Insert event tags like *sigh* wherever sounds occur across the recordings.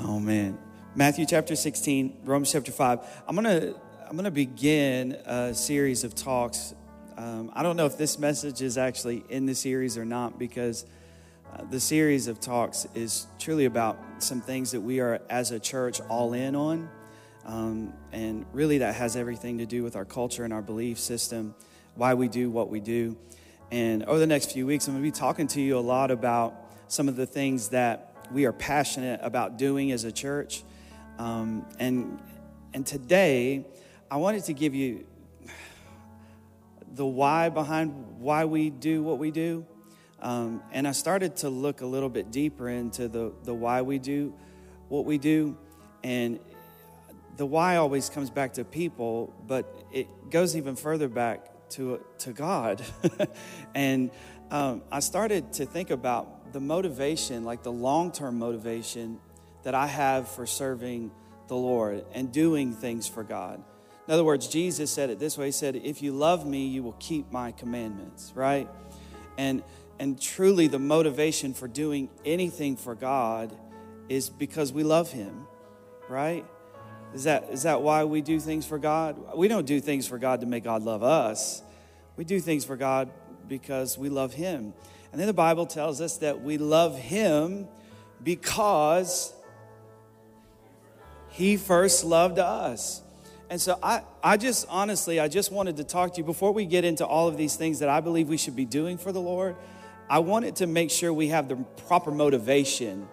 Oh man. Matthew chapter 16, Romans chapter 5. I'm going to I'm going to begin a series of talks. Um, I don't know if this message is actually in the series or not because uh, the series of talks is truly about some things that we are as a church all in on. Um, and really, that has everything to do with our culture and our belief system, why we do what we do. And over the next few weeks, I'm going to be talking to you a lot about some of the things that we are passionate about doing as a church. Um, and, and today, I wanted to give you the why behind why we do what we do. Um, and I started to look a little bit deeper into the, the why we do what we do. And the why always comes back to people, but it goes even further back to, to God. *laughs* and um, I started to think about the motivation, like the long term motivation that I have for serving the Lord and doing things for God. In other words, Jesus said it this way He said, If you love me, you will keep my commandments, right? And and truly the motivation for doing anything for God is because we love him, right? Is that is that why we do things for God? We don't do things for God to make God love us. We do things for God because we love him. And then the Bible tells us that we love him because he first loved us. And so I, I just honestly, I just wanted to talk to you before we get into all of these things that I believe we should be doing for the Lord. I wanted to make sure we have the proper motivation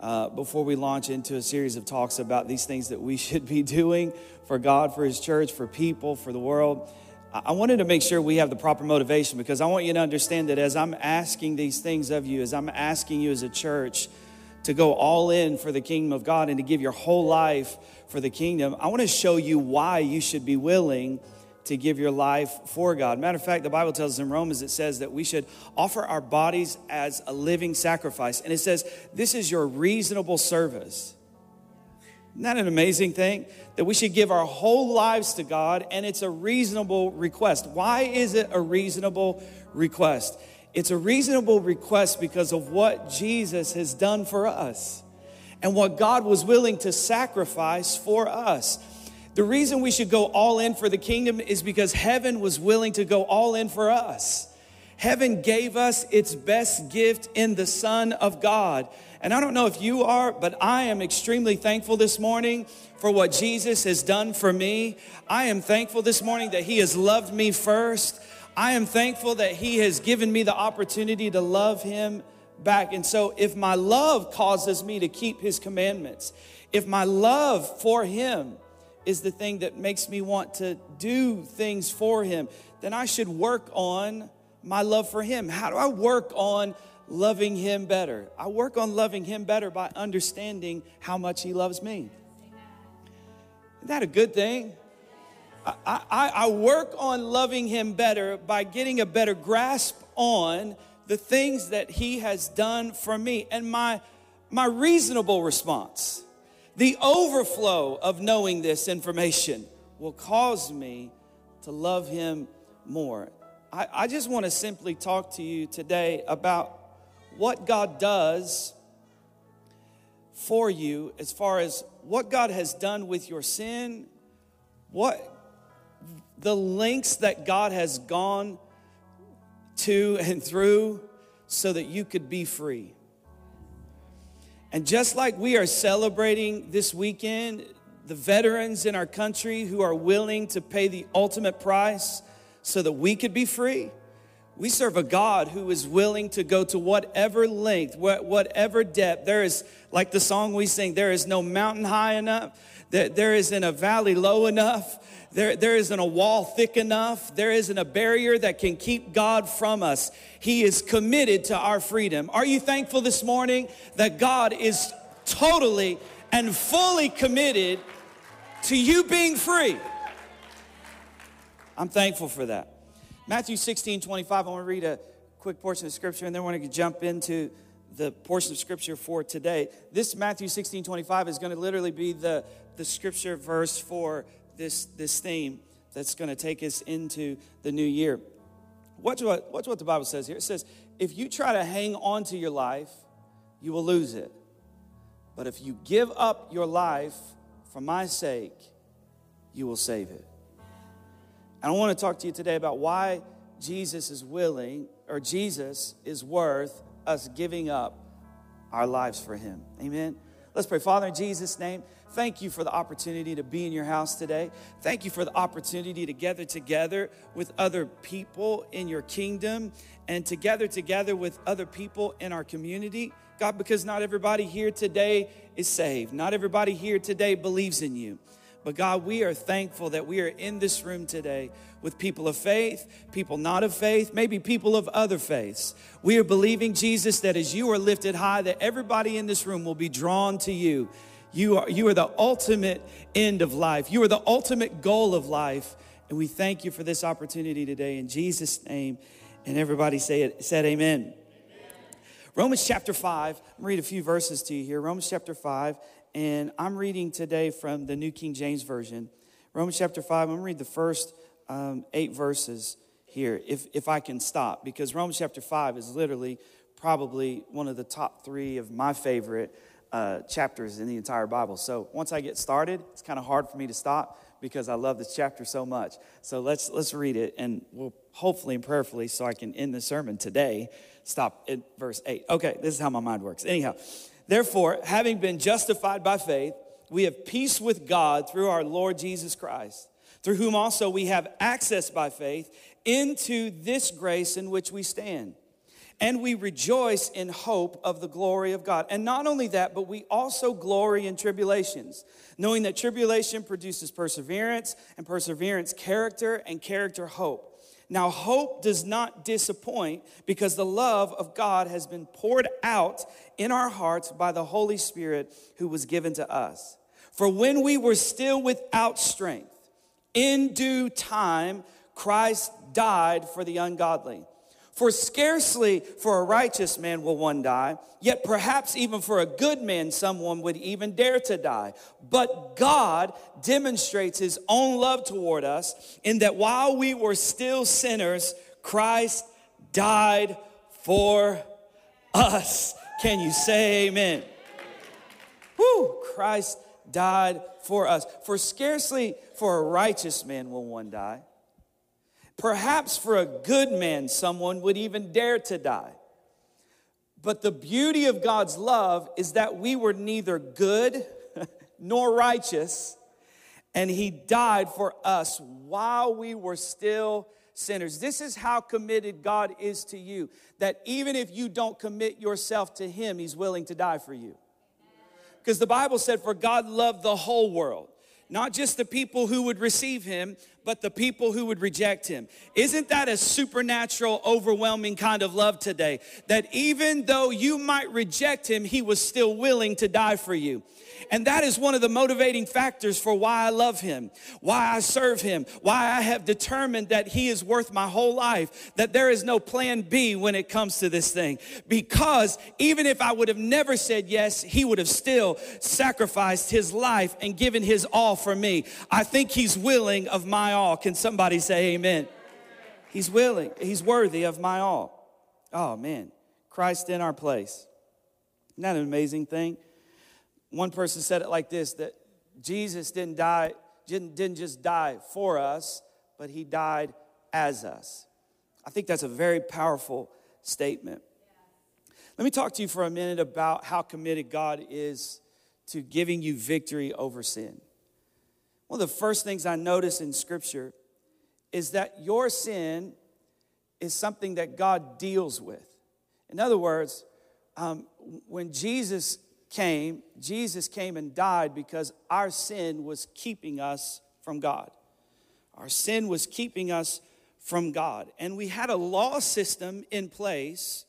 uh, before we launch into a series of talks about these things that we *laughs* should be doing for God, for His church, for people, for the world. I wanted to make sure we have the proper motivation because I want you to understand that as I'm asking these things of you, as I'm asking you as a church to go all in for the kingdom of God and to give your whole life for the kingdom, I want to show you why you should be willing to give your life for God. Matter of fact, the Bible tells us in Romans, it says that we should offer our bodies as a living sacrifice. And it says, this is your reasonable service. Isn't that an amazing thing? That we should give our whole lives to God and it's a reasonable request. Why is it a reasonable request? It's a reasonable request because of what Jesus has done for us and what God was willing to sacrifice for us. The reason we should go all in for the kingdom is because heaven was willing to go all in for us. Heaven gave us its best gift in the Son of God. And I don't know if you are, but I am extremely thankful this morning for what Jesus has done for me. I am thankful this morning that He has loved me first. I am thankful that He has given me the opportunity to love Him back. And so, if my love causes me to keep His commandments, if my love for Him is the thing that makes me want to do things for Him, then I should work on my love for Him. How do I work on loving Him better. I work on loving Him better by understanding how much He loves me. Isn't that a good thing? I, I, I, work on loving Him better by getting a better grasp on the things that He has done for me. And my, my reasonable response, the overflow of knowing this information, will cause me to love Him more. I, I just want to simply talk to you today about what God does for you as far as what God has done with your sin, what the lengths that God has gone to and through so that you could be free. And just like we are celebrating this weekend, the veterans in our country who are willing to pay the ultimate price so that we could be free, we serve a God who is willing to go to whatever length, whatever depth. There is, like the song we sing, there is no mountain high enough, there isn't a valley low enough, there, there isn't a wall thick enough, there isn't a barrier that can keep God from us. He is committed to our freedom. Are you thankful this morning that God is totally and fully committed to you being free? I'm thankful for that. Matthew 16, 25, I want to read a quick portion of scripture and then we're going to jump into the portion of scripture for today. This Matthew 16, 25 is going to literally be the, the scripture verse for this, this theme that's going to take us into the new year. Watch what, watch what the Bible says here. It says, if you try to hang on to your life, you will lose it. But if you give up your life for my sake, you will save it. And I want to talk to you today about why Jesus is willing, or Jesus is worth us giving up our lives for him. Amen. Let's pray. Father, in Jesus' name, thank you for the opportunity to be in your house today. Thank you for the opportunity to gather together with other people in your kingdom and together together with other people in our community. God, because not everybody here today is saved. Not everybody here today believes in you. But God, we are thankful that we are in this room today with people of faith, people not of faith, maybe people of other faiths. We are believing, Jesus, that as you are lifted high, that everybody in this room will be drawn to you. You are, you are the ultimate end of life, you are the ultimate goal of life. And we thank you for this opportunity today in Jesus' name. And everybody say it, said amen. amen. Romans chapter 5, I'm read a few verses to you here. Romans chapter 5, and I'm reading today from the New King James Version. Romans chapter 5, I'm going to read the first um, eight verses here, if, if I can stop, because Romans chapter 5 is literally probably one of the top three of my favorite uh, chapters in the entire Bible. So once I get started, it's kind of hard for me to stop because I love this chapter so much. So let's let's read it, and we'll hopefully and prayerfully, so I can end the sermon today. Stop at verse eight. Okay, this is how my mind works. Anyhow, therefore, having been justified by faith, we have peace with God through our Lord Jesus Christ through whom also we have access by faith into this grace in which we stand. And we rejoice in hope of the glory of God. And not only that, but we also glory in tribulations, knowing that tribulation produces perseverance, and perseverance, character, and character, hope. Now, hope does not disappoint because the love of God has been poured out in our hearts by the Holy Spirit who was given to us. For when we were still without strength, in due time, Christ died for the ungodly. For scarcely for a righteous man will one die, yet perhaps even for a good man, someone would even dare to die. But God demonstrates his own love toward us in that while we were still sinners, Christ died for us. Can you say amen? Whoo, Christ died for us. For scarcely for a righteous man will one die. Perhaps for a good man, someone would even dare to die. But the beauty of God's love is that we were neither good *laughs* nor righteous, and He died for us while we were still sinners. This is how committed God is to you that even if you don't commit yourself to Him, He's willing to die for you. Because the Bible said, For God loved the whole world, not just the people who would receive him, but the people who would reject him. Isn't that a supernatural, overwhelming kind of love today? That even though you might reject him, he was still willing to die for you. And that is one of the motivating factors for why I love him, why I serve him, why I have determined that he is worth my whole life, that there is no plan B when it comes to this thing. Because even if I would have never said yes, he would have still sacrificed his life and given his all for me. I think he's willing of my all. Can somebody say amen? He's willing, he's worthy of my all. Oh man, Christ in our place. Isn't that an amazing thing? One person said it like this that Jesus didn't die, didn't, didn't just die for us, but he died as us. I think that's a very powerful statement. Let me talk to you for a minute about how committed God is to giving you victory over sin. One of the first things I notice in Scripture is that your sin is something that God deals with. In other words, um, when Jesus came, Jesus came and died because our sin was keeping us from God. Our sin was keeping us from God. And we had a law system in place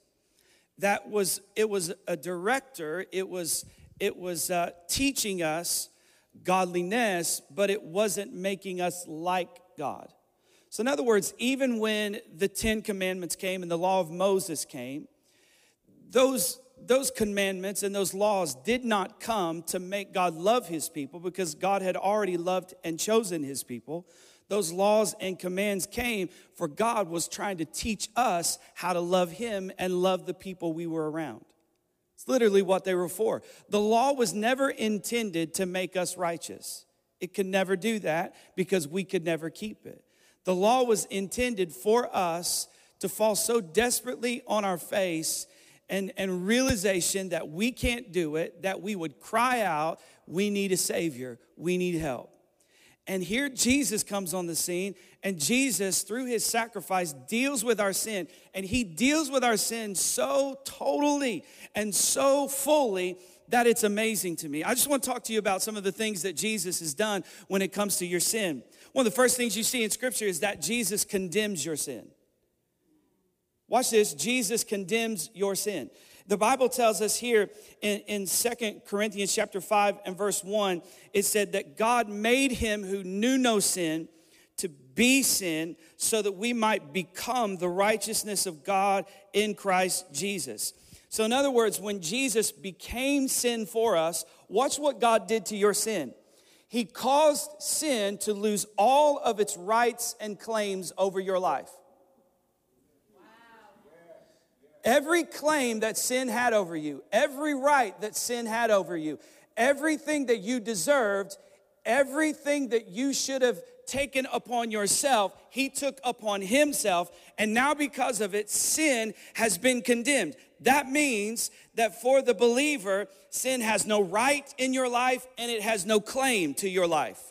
that was, it was a director, it was, it was uh, teaching us godliness, but it wasn't making us like God. So, in other words, even when the Ten Commandments came and the law of Moses came, those those commandments and those laws did not come to make God love his people because God had already loved and chosen his people. Those laws and commands came for God was trying to teach us how to love him and love the people we were around. It's literally what they were for. The law was never intended to make us righteous. It could never do that because we could never keep it. The law was intended for us to fall so desperately on our face and, and realization that we can't do it, that we would cry out, We need a Savior, we need help. And here Jesus comes on the scene, and Jesus, through his sacrifice, deals with our sin. And he deals with our sin so totally and so fully that it's amazing to me. I just want to talk to you about some of the things that Jesus has done when it comes to your sin. One of the first things you see in scripture is that Jesus condemns your sin. Watch this Jesus condemns your sin. The Bible tells us here in, in 2 Corinthians chapter 5 and verse 1, it said that God made him who knew no sin to be sin so that we might become the righteousness of God in Christ Jesus. So, in other words, when Jesus became sin for us, watch what God did to your sin. He caused sin to lose all of its rights and claims over your life. Every claim that sin had over you, every right that sin had over you, everything that you deserved, everything that you should have taken upon yourself, he took upon himself. And now, because of it, sin has been condemned. That means that for the believer, sin has no right in your life and it has no claim to your life.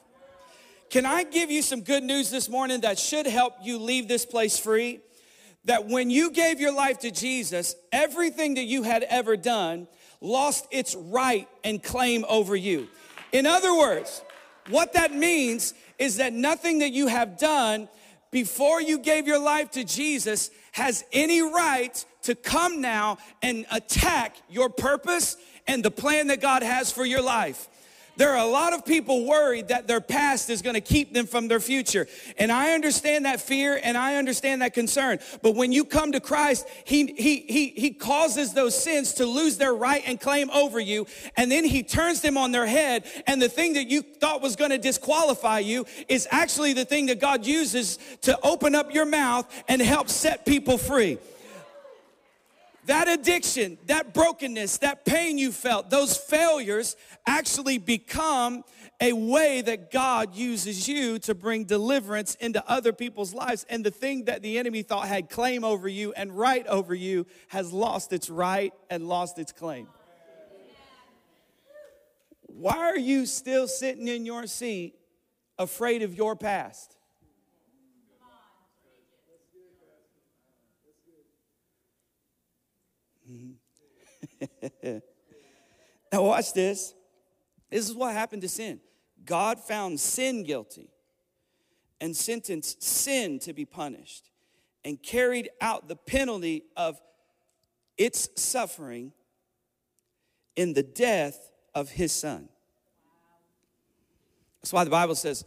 Can I give you some good news this morning that should help you leave this place free? That when you gave your life to Jesus, everything that you had ever done lost its right and claim over you. In other words, what that means is that nothing that you have done before you gave your life to Jesus has any right to come now and attack your purpose and the plan that God has for your life. There are a lot of people worried that their past is going to keep them from their future. And I understand that fear and I understand that concern. But when you come to Christ, he, he, he, he causes those sins to lose their right and claim over you. And then he turns them on their head. And the thing that you thought was going to disqualify you is actually the thing that God uses to open up your mouth and help set people free that addiction, that brokenness, that pain you felt, those failures actually become a way that God uses you to bring deliverance into other people's lives. And the thing that the enemy thought had claim over you and right over you has lost its right and lost its claim. Why are you still sitting in your seat afraid of your past? *laughs* now, watch this. This is what happened to sin. God found sin guilty and sentenced sin to be punished and carried out the penalty of its suffering in the death of his son. That's why the Bible says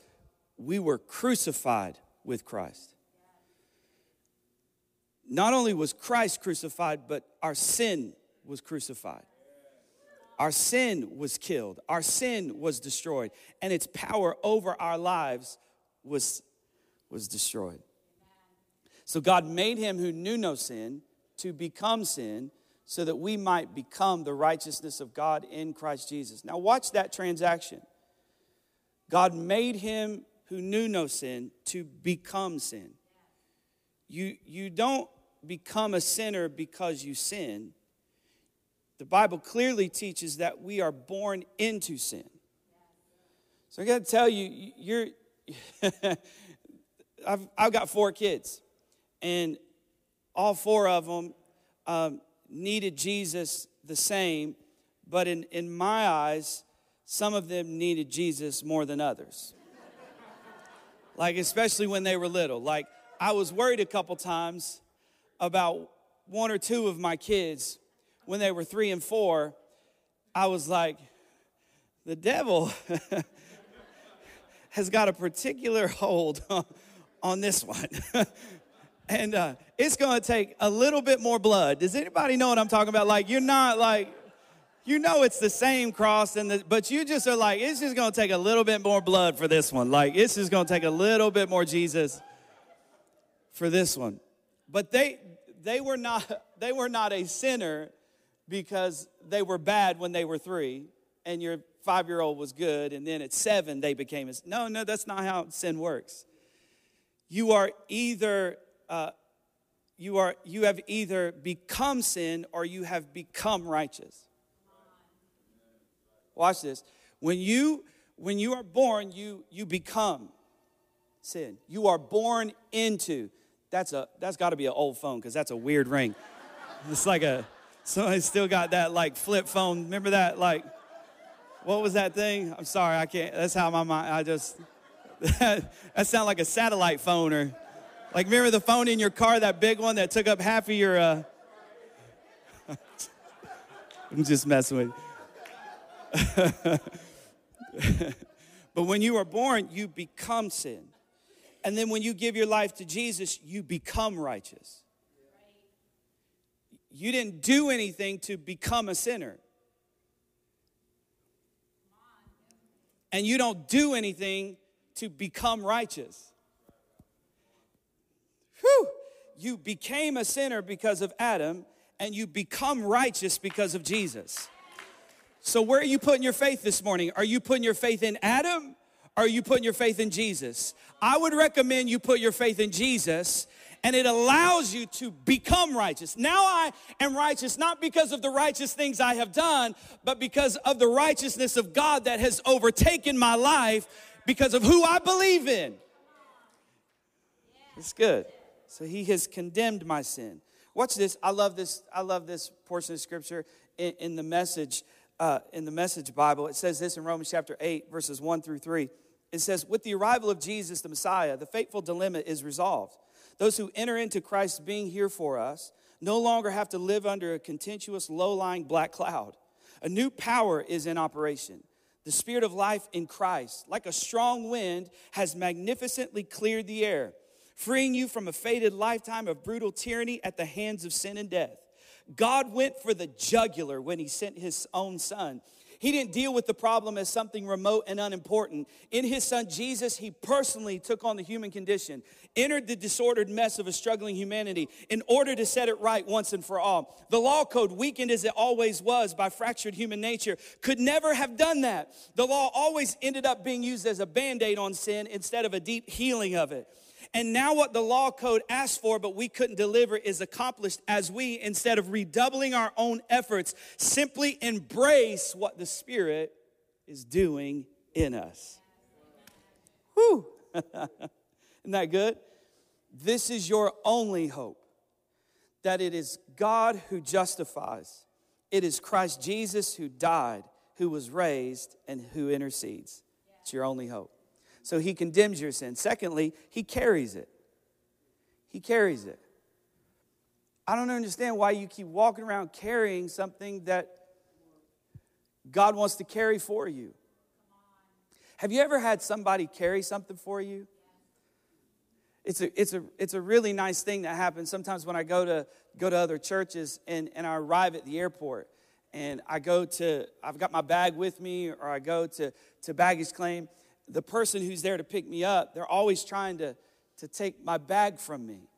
we were crucified with Christ. Not only was Christ crucified, but our sin was crucified. Our sin was killed. Our sin was destroyed. And its power over our lives was, was destroyed. So God made him who knew no sin to become sin so that we might become the righteousness of God in Christ Jesus. Now, watch that transaction. God made him who knew no sin to become sin. You, you don't become a sinner because you sin. The Bible clearly teaches that we are born into sin. So I got to tell you, you're. *laughs* I've, I've got four kids, and all four of them um, needed Jesus the same, but in, in my eyes, some of them needed Jesus more than others. like, especially when they were little. Like, I was worried a couple times about one or two of my kids when they were three and four. I was like, the devil *laughs* has got a particular hold on this one. *laughs* and uh, it's to take a little bit more blood. Does anybody know what I'm talking about? Like, you're not like, you know it's the same cross, and the, but you just are like, it's just going to take a little bit more blood for this one. Like, it's just going to take a little bit more Jesus for this one. But they, they were not *laughs* they were not a sinner because they were bad when they were three, and your five year old was good, and then at seven they became a. No, no, that's not how sin works. You are either. Uh, you are you have either become sin or you have become righteous watch this when you when you are born you you become sin you are born into that's a that's got to be an old phone because that's a weird ring. It's like a somebody still got that like flip phone. Remember that like what was that thing? I'm sorry i can't that's how my mind i just *laughs* that, that like a satellite phone or like remember the phone in your car that big one that took up half of your uh *laughs* i'm just messing with you. *laughs* but when you are born you become sin and then when you give your life to Jesus, you become righteous. You didn't do anything to become a sinner. And you don't do anything to become righteous. Whew. You became a sinner because of Adam, and you become righteous because of Jesus. So, where are you putting your faith this morning? Are you putting your faith in Adam are you putting your faith in Jesus? I would recommend you put your faith in Jesus and it allows you to become righteous. Now I am righteous not because of the righteous things I have done, but because of the righteousness of God that has overtaken my life because of who I believe in. It's good. So he has condemned my sin. Watch this. I love this. I love this portion of scripture in, in the message. Uh, in the message Bible, it says this in Romans chapter 8, verses 1 through 3 it says, with the arrival of Jesus, the Messiah, the fateful dilemma is resolved. Those who enter into Christ being here for us no longer have to live under a contentious, low lying black cloud. A new power is in operation. The spirit of life in Christ, like a strong wind, has magnificently cleared the air, freeing you from a fated lifetime of brutal tyranny at the hands of sin and death. God went for the jugular when he sent his own son he didn't deal with the problem as something remote and unimportant. In his son Jesus, he personally took on the human condition, entered the disordered mess of a struggling humanity in order to set it right once and for all. The law code, weakened as it always was by fractured human nature, could never have done that. The law always ended up being used as a band aid on sin instead of a deep healing of it. And now, what the law code asked for, but we couldn't deliver, is accomplished as we, instead of redoubling our own efforts, simply embrace what the Spirit is doing in us. Whew. *laughs* Isn't that good? This is your only hope that it is God who justifies, it is Christ Jesus who died, who was raised, and who intercedes. It's your only hope. So he condemns your sin. Secondly, he carries it. He carries it. I don't understand why you keep walking around carrying something that God wants to carry for you. Have you ever had somebody carry something for you? It's a, it's, a, it's a really nice thing that happens sometimes when I go to, go to other churches and, and I arrive at the airport and I go to, I've got my bag with me or I go to, to baggage claim the person who's there to pick me up, they're always trying to, to take my bag from me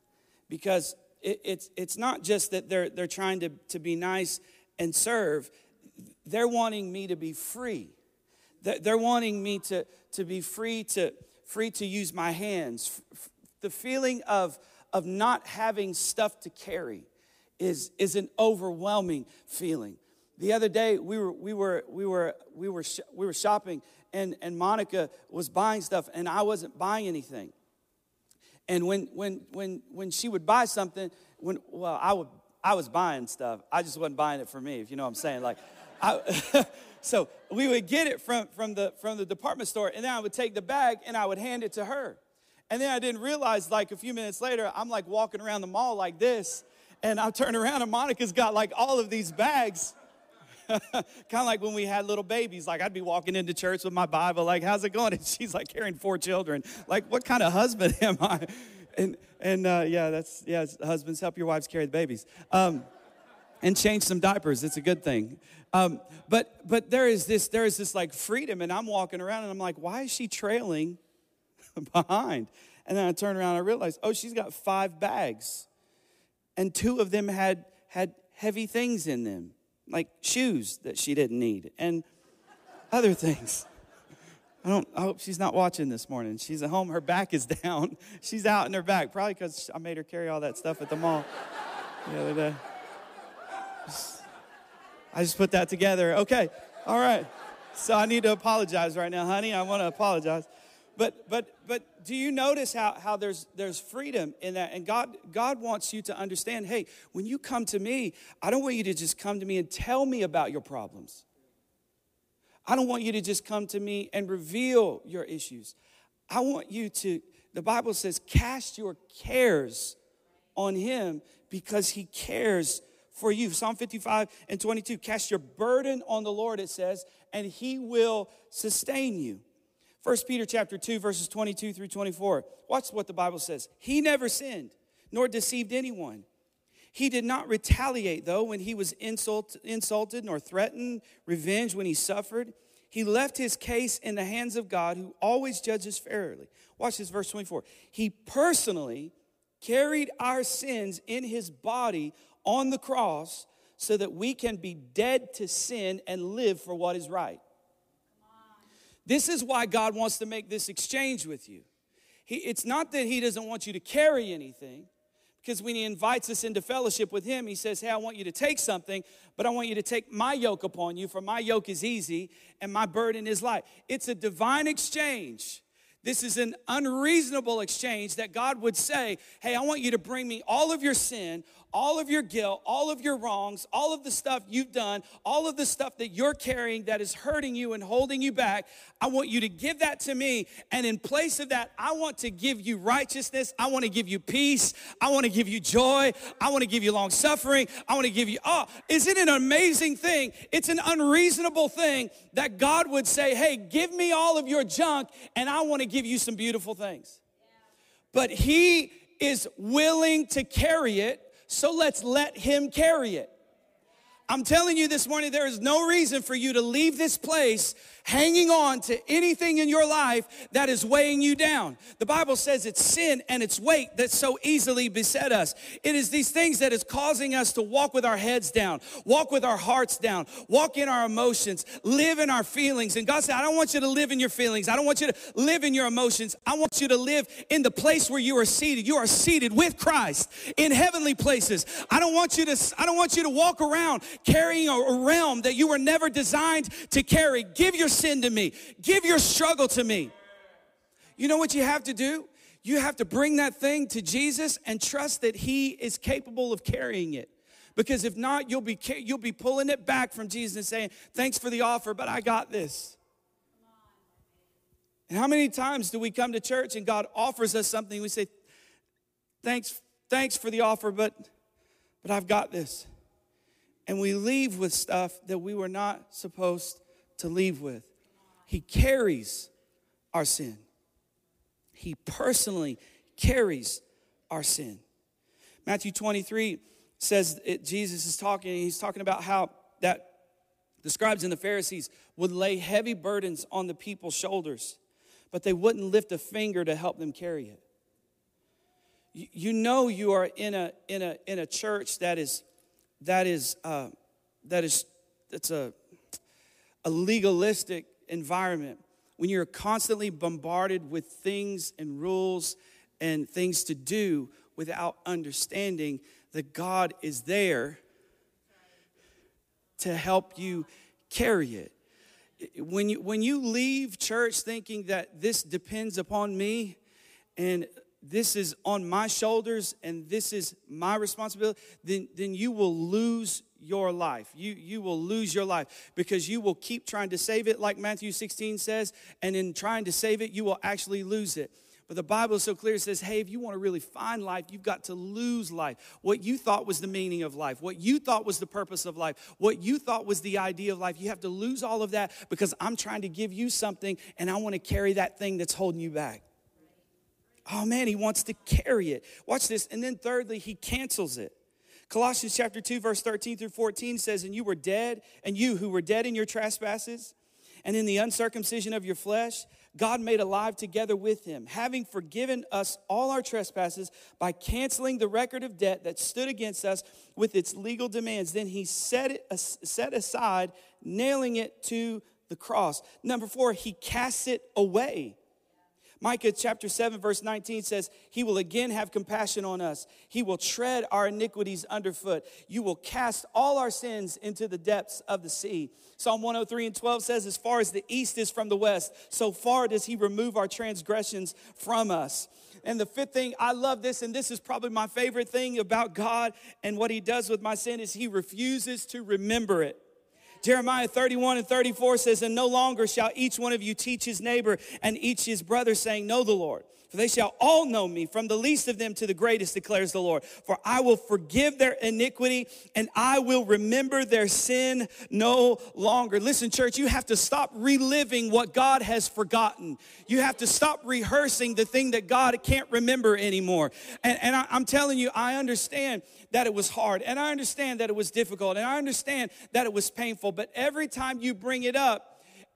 because it, it's, it's not just that they're, they're trying to, to be nice and serve, they're wanting me to be free. They're wanting me to, to be free to, free to use my hands. The feeling of, of not having stuff to carry is, is an overwhelming feeling. The other day we were, we were, we were, we were, we were shopping and, and Monica was buying stuff and I wasn't buying anything. And when, when, when, when she would buy something, when, well, I, would, I was buying stuff. I just wasn't buying it for me, if you know what I'm saying. Like, I, *laughs* so we would get it from, from, the, from the department store and then I would take the bag and I would hand it to her. And then I didn't realize, like, a few minutes later, I'm like walking around the mall like this. And I turn around and Monica's got like all of these bags *laughs* kind of like when we had little babies. Like I'd be walking into church with my Bible, like, how's it going? *laughs* And she's like carrying four children. Like, what kind of husband *laughs* am I? And and uh, yeah, that's yeah. Husbands, help your wives carry the babies. Um, and change some diapers. It's a good thing. Um, but but there is this there is this like freedom, and I'm walking around and I'm like, why is she trailing behind? And then I turn around and I realize, oh, she's got five bags, and two of them had had heavy things in them. Like shoes that she didn't need and other things. I don't. I hope she's not watching this morning. She's at home. Her back is *laughs* down. She's out in her back, probably because I made her carry all that stuff at the mall the other day. I just put that together. Okay, all right. So I need to apologize right now, honey. I want to apologize. But but but do you notice how, how there's there's freedom in that? And God God wants you to understand, hey, when you come to me, I don't want you to just come to me and tell me about your problems. I don't want you to just come to me and reveal your issues. I want you to, the Bible says, cast your cares on him because he cares for you. Psalm 55 and 22, cast your burden on the Lord, it says, and he will sustain you. 1 Peter chapter 2, verses 22 through 24. Watch what the Bible says. He never sinned, nor deceived anyone. He did not retaliate, though, when he was insult, insulted, nor threatened revenge when he suffered. He left his case in the hands of God, who always judges fairly. Watch this, verse 24. He personally carried our sins in his body on the cross so that we can be dead to sin and live for what is right. This is why God wants to make this exchange with you. He, it's not that He doesn't want you to carry anything, because when he invites us into fellowship with him, he says, Hey, I want you to take something, but I want you to take my yoke upon you, for my yoke is easy and my burden is light. It's a divine exchange. This is an unreasonable exchange that God would say, Hey, I want you to bring me all of your sin, all of your guilt, all of your wrongs, all of the stuff you've done, all of the stuff that you're carrying that is hurting you and holding you back. I want you to give that to me. And in place of that, I want to give you righteousness. I want to give you peace. I want to give you joy. I want to give you long suffering. I want to give you, oh, isn't it an amazing thing? It's an unreasonable thing that God would say, hey, give me all of your junk and I want to give you some beautiful things. But He is willing to carry it so let's let him carry it. I'm telling you this morning, there is no reason for you to leave this place hanging on to anything in your life that is weighing you down. The Bible says it's sin and it's weight that so easily beset us. It is these things that is causing us to walk with our heads down, walk with our hearts down, walk in our emotions, live in our feelings. And God said, I don't want you to live in your feelings. I don't want you to live in your emotions. I want you to live in the place where you are seated. You are seated with Christ in heavenly places. I don't want you to I don't want you to walk around carrying a realm that you were never designed to carry. Give your sin to me. Give your struggle to me. You know what you have to do? You have to bring that thing to Jesus and trust that He is capable of carrying it. Because if not, you'll be, you'll be pulling it back from Jesus and saying, Thanks for the offer, but I got this. And how many times do we come to church and God offers us something? We say, Thanks, thanks for the offer, but, but I've got this. And we leave with stuff that we were not supposed to leave with. He carries our sin. He personally carries our sin. Matthew 23 says it, Jesus is talking, he's talking about how that the scribes and the Pharisees would lay heavy burdens on the people's shoulders, but they wouldn't lift a finger to help them carry it. You, know you are in a in a in a church that is that is uh, that is it's a a legalistic environment, when you're constantly bombarded with things and rules and things to do without understanding that God is there to help you carry it. When you, when you leave church thinking that this depends upon me and this is on my shoulders and this is my responsibility, then, then you will lose your life. You, you will lose your life because you will keep trying to save it, like Matthew 16 says, and in trying to save it, you will actually lose it. But the Bible is so clear, it says, hey, if you want to really find life, you've got to lose life. What you thought was the meaning of life, what you thought was the purpose of life, what you thought was the idea of life, you have to lose all of that because I'm trying to give you something and I want to carry that thing that's holding you back. Oh man, he wants to carry it. Watch this. And then thirdly, he cancels it. Colossians chapter 2, verse 13 through 14 says, And you were dead, and you who were dead in your trespasses And in the uncircumcision of your flesh, God made alive together with him, having forgiven us all our trespasses by canceling the record of debt that stood against us with its legal demands. Then he set it set aside, nailing it to the cross. Number four, he casts it away. Micah chapter 7, verse 19 says, He will again have compassion on us. He will tread our iniquities underfoot. You will cast all our sins into the depths of the sea. Psalm 103 and 12 says, As far as the east is from the west, so far does He remove our transgressions from us. And the fifth thing, I love this, and this is probably my favorite thing about God and what He does with my sin, is He refuses to remember it. Jeremiah 31 and 34 says, And no longer shall each one of you teach his neighbor and each his brother, saying, Know the Lord. For they shall all know me, from the least of them to the greatest, declares the Lord. For I will forgive their iniquity and I will remember their sin no longer. Listen, church, you have to stop reliving what God has forgotten. You have to stop rehearsing the thing that God can't remember anymore. And, and I, I'm telling you, I understand that it was hard and I understand that it was difficult and I understand that it was painful, but every time you bring it up,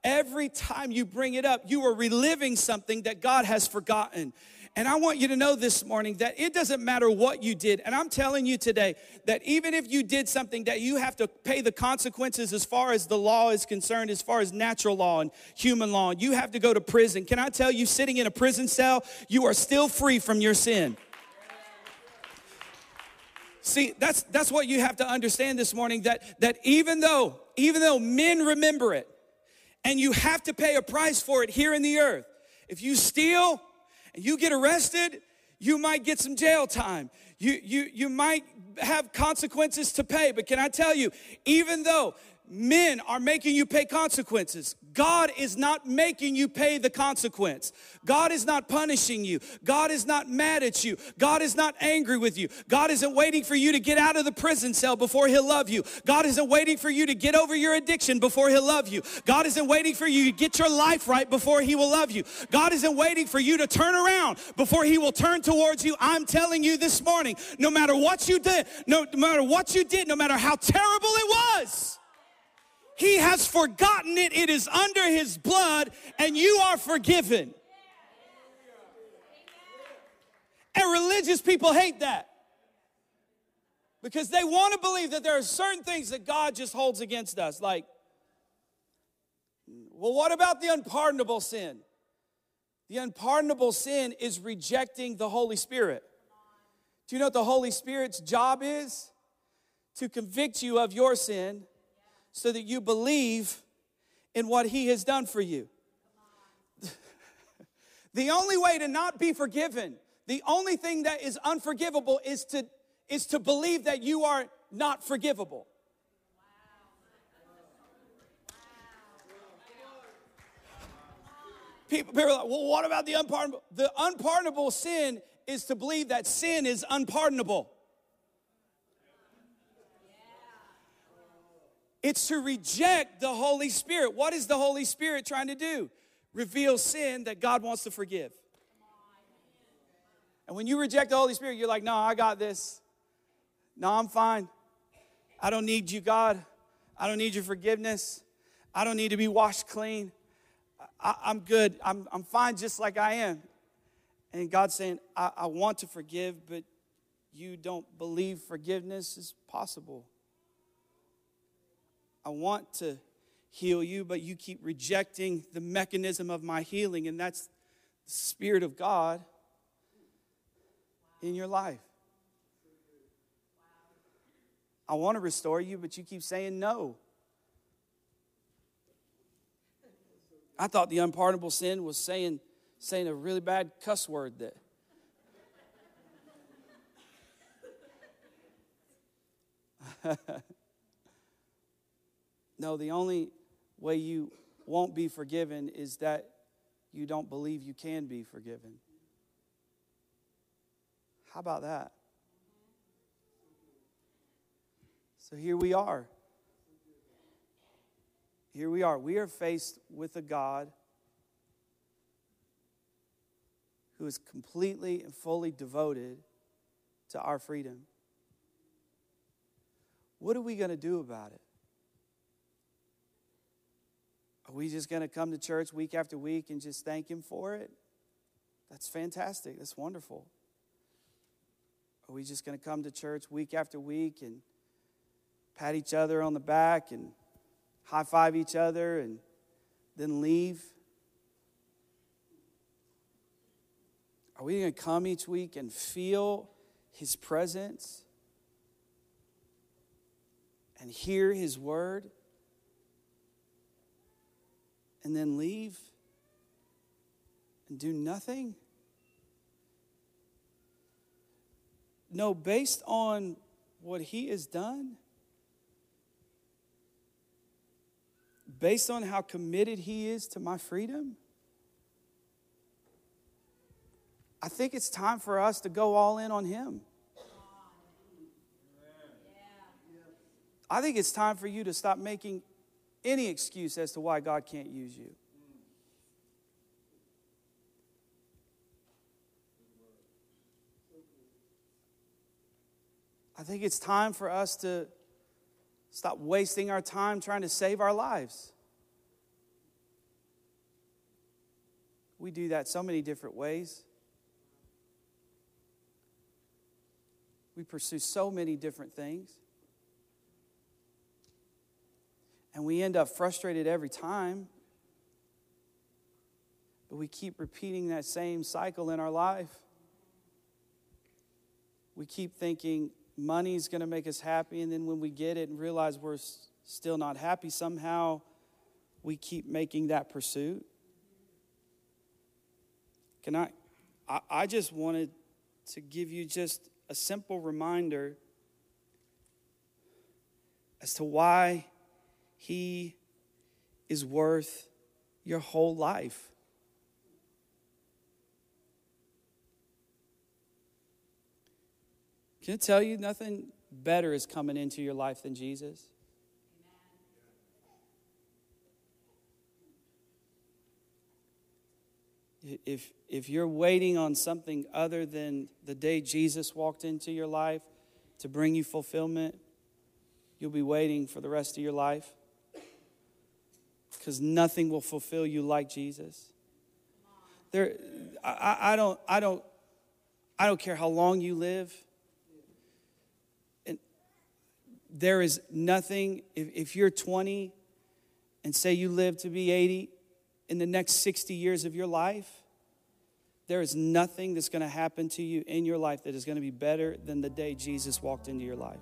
Every time you bring it up, you are reliving something that God has forgotten. And I want you to know this morning that it doesn't matter what you did. And I'm telling you today that even if you did something that you have to pay the consequences as far as the law is concerned, as far as natural law and human law, you have to go to prison. Can I tell you, sitting in a prison cell, you are still free from your sin. See, that's that's what you have to understand this morning that that even though even though men remember it, and you have to pay a price for it here in the earth. If you steal and you get arrested, you might get some jail time. You, you, you might have consequences to pay. But can I tell you, even though men are making you pay consequences. God is not making you pay the consequence. God is not punishing you. God is not mad at you. God is not angry with you. God isn't waiting for you to get out of the prison cell before He'll love you. God isn't waiting for you to get over your addiction before He'll love you. God isn't waiting for you to get your life right before He will love you. God isn't waiting for you to turn around before He will turn towards you. I'm telling you this morning, no matter what you did, no matter what you did, no matter how terrible it was, he has forgotten it. It is under his blood, and you are forgiven. And religious people hate that because they want to believe that there are certain things that God just holds against us. Like, well, what about the unpardonable sin? The unpardonable sin is rejecting the Holy Spirit. Do you know what the Holy Spirit's job is? To convict you of your sin so that you believe in what He has done for you. *laughs* the only way to not be forgiven, the only thing that is unforgivable is to, is to believe that you are not forgivable. People, people are like, well, what about the unpardonable? The unpardonable sin is to believe that sin is unpardonable. It's to reject the Holy Spirit. What is the Holy Spirit trying to do? Reveal sin that God wants to forgive. And when you reject the Holy Spirit, you're like, no, I got this. No, I'm fine. I don't need you, God. I don't need your forgiveness. I don't need to be washed clean. I, am good. I'm, I'm fine just like I am. And God's saying, I, I want to forgive, but you don't believe forgiveness is possible. I want to heal you, but you keep rejecting the mechanism of my healing, and that's the Spirit of God in your life. I want to restore you, but you keep saying no. I thought the unpardonable sin was saying, saying a really bad cuss word that. *laughs* No, the only way you won't be forgiven is that you don't believe you can be forgiven. How about that? So here we are. Here we are. We are faced with a God who is completely and fully devoted to our freedom. What are we going to do about it? Are we just going to come to church week after week and just thank Him for it? That's fantastic. That's wonderful. Are we just going to come to church week after week and pat each other on the back and high five each other and then leave? Are we going to come each week and feel His presence and hear His word and then leave and do nothing? No, based on what He has done, based on how committed He is to my freedom. I think it's time for us to go all in on Him. I think it's time for you to stop making any excuse as to why God can't use you. I think it's time for us to stop wasting our time trying to save our lives. We do that so many different ways. We pursue so many different things. And we end up frustrated every time. But we keep repeating that same cycle in our life. We keep thinking money's going to make us happy, and then when we get it and realize we're still not happy, somehow we keep making that pursuit. Can I? I, I just wanted to give you just a simple reminder as to why He is worth your whole life. Can I tell you nothing better is coming into your life than Jesus? if, if you're waiting on something other than the day Jesus walked into your life to bring you fulfillment, you'll be waiting for the rest of your life because nothing will fulfill you like Jesus. There, I, I, don't, I, don't, I don't care how long you live. And there is nothing, if, if you're 20 and say you live to be 80, in the next 60 years of your life, there is nothing that's going to happen to you in your life that is going to be better than the day Jesus walked into your life.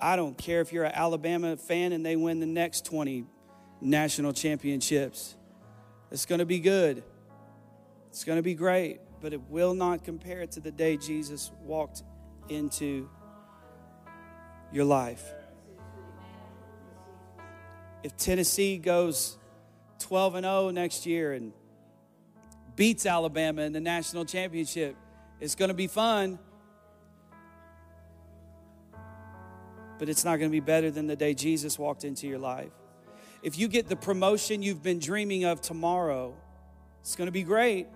I don't care if you're an Alabama fan and they win the next 20 national championships. It's going to be good. It's going to be great, but it will not compare to the day Jesus walked into your life if Tennessee goes 12 and 0 next year and beats Alabama in the national championship, it's going to be fun. But it's not going to be better than the day Jesus walked into your life. If you get the promotion you've been dreaming of tomorrow, it's going to be great.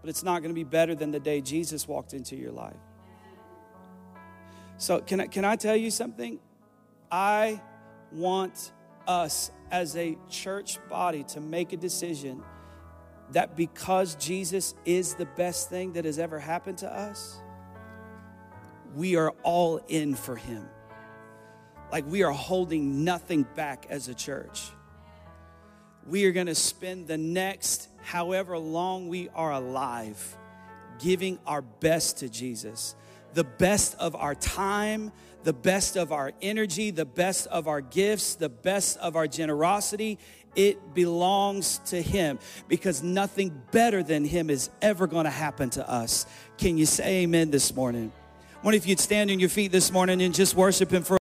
But it's not going to be better than the day Jesus walked into your life. So, can I, can I tell you something? I want us as a church body to make a decision that because Jesus is the best thing that has ever happened to us, we are all in for him. Like we are holding nothing back as a church. We are going to spend the next however long we are alive giving our best to Jesus, the best of our time, the best of our energy, the best of our gifts, the best of our generosity. It belongs to Him because nothing better than Him is ever going to happen to us. Can you say amen this morning? Wonder if you'd stand on your feet this morning and just worship Him for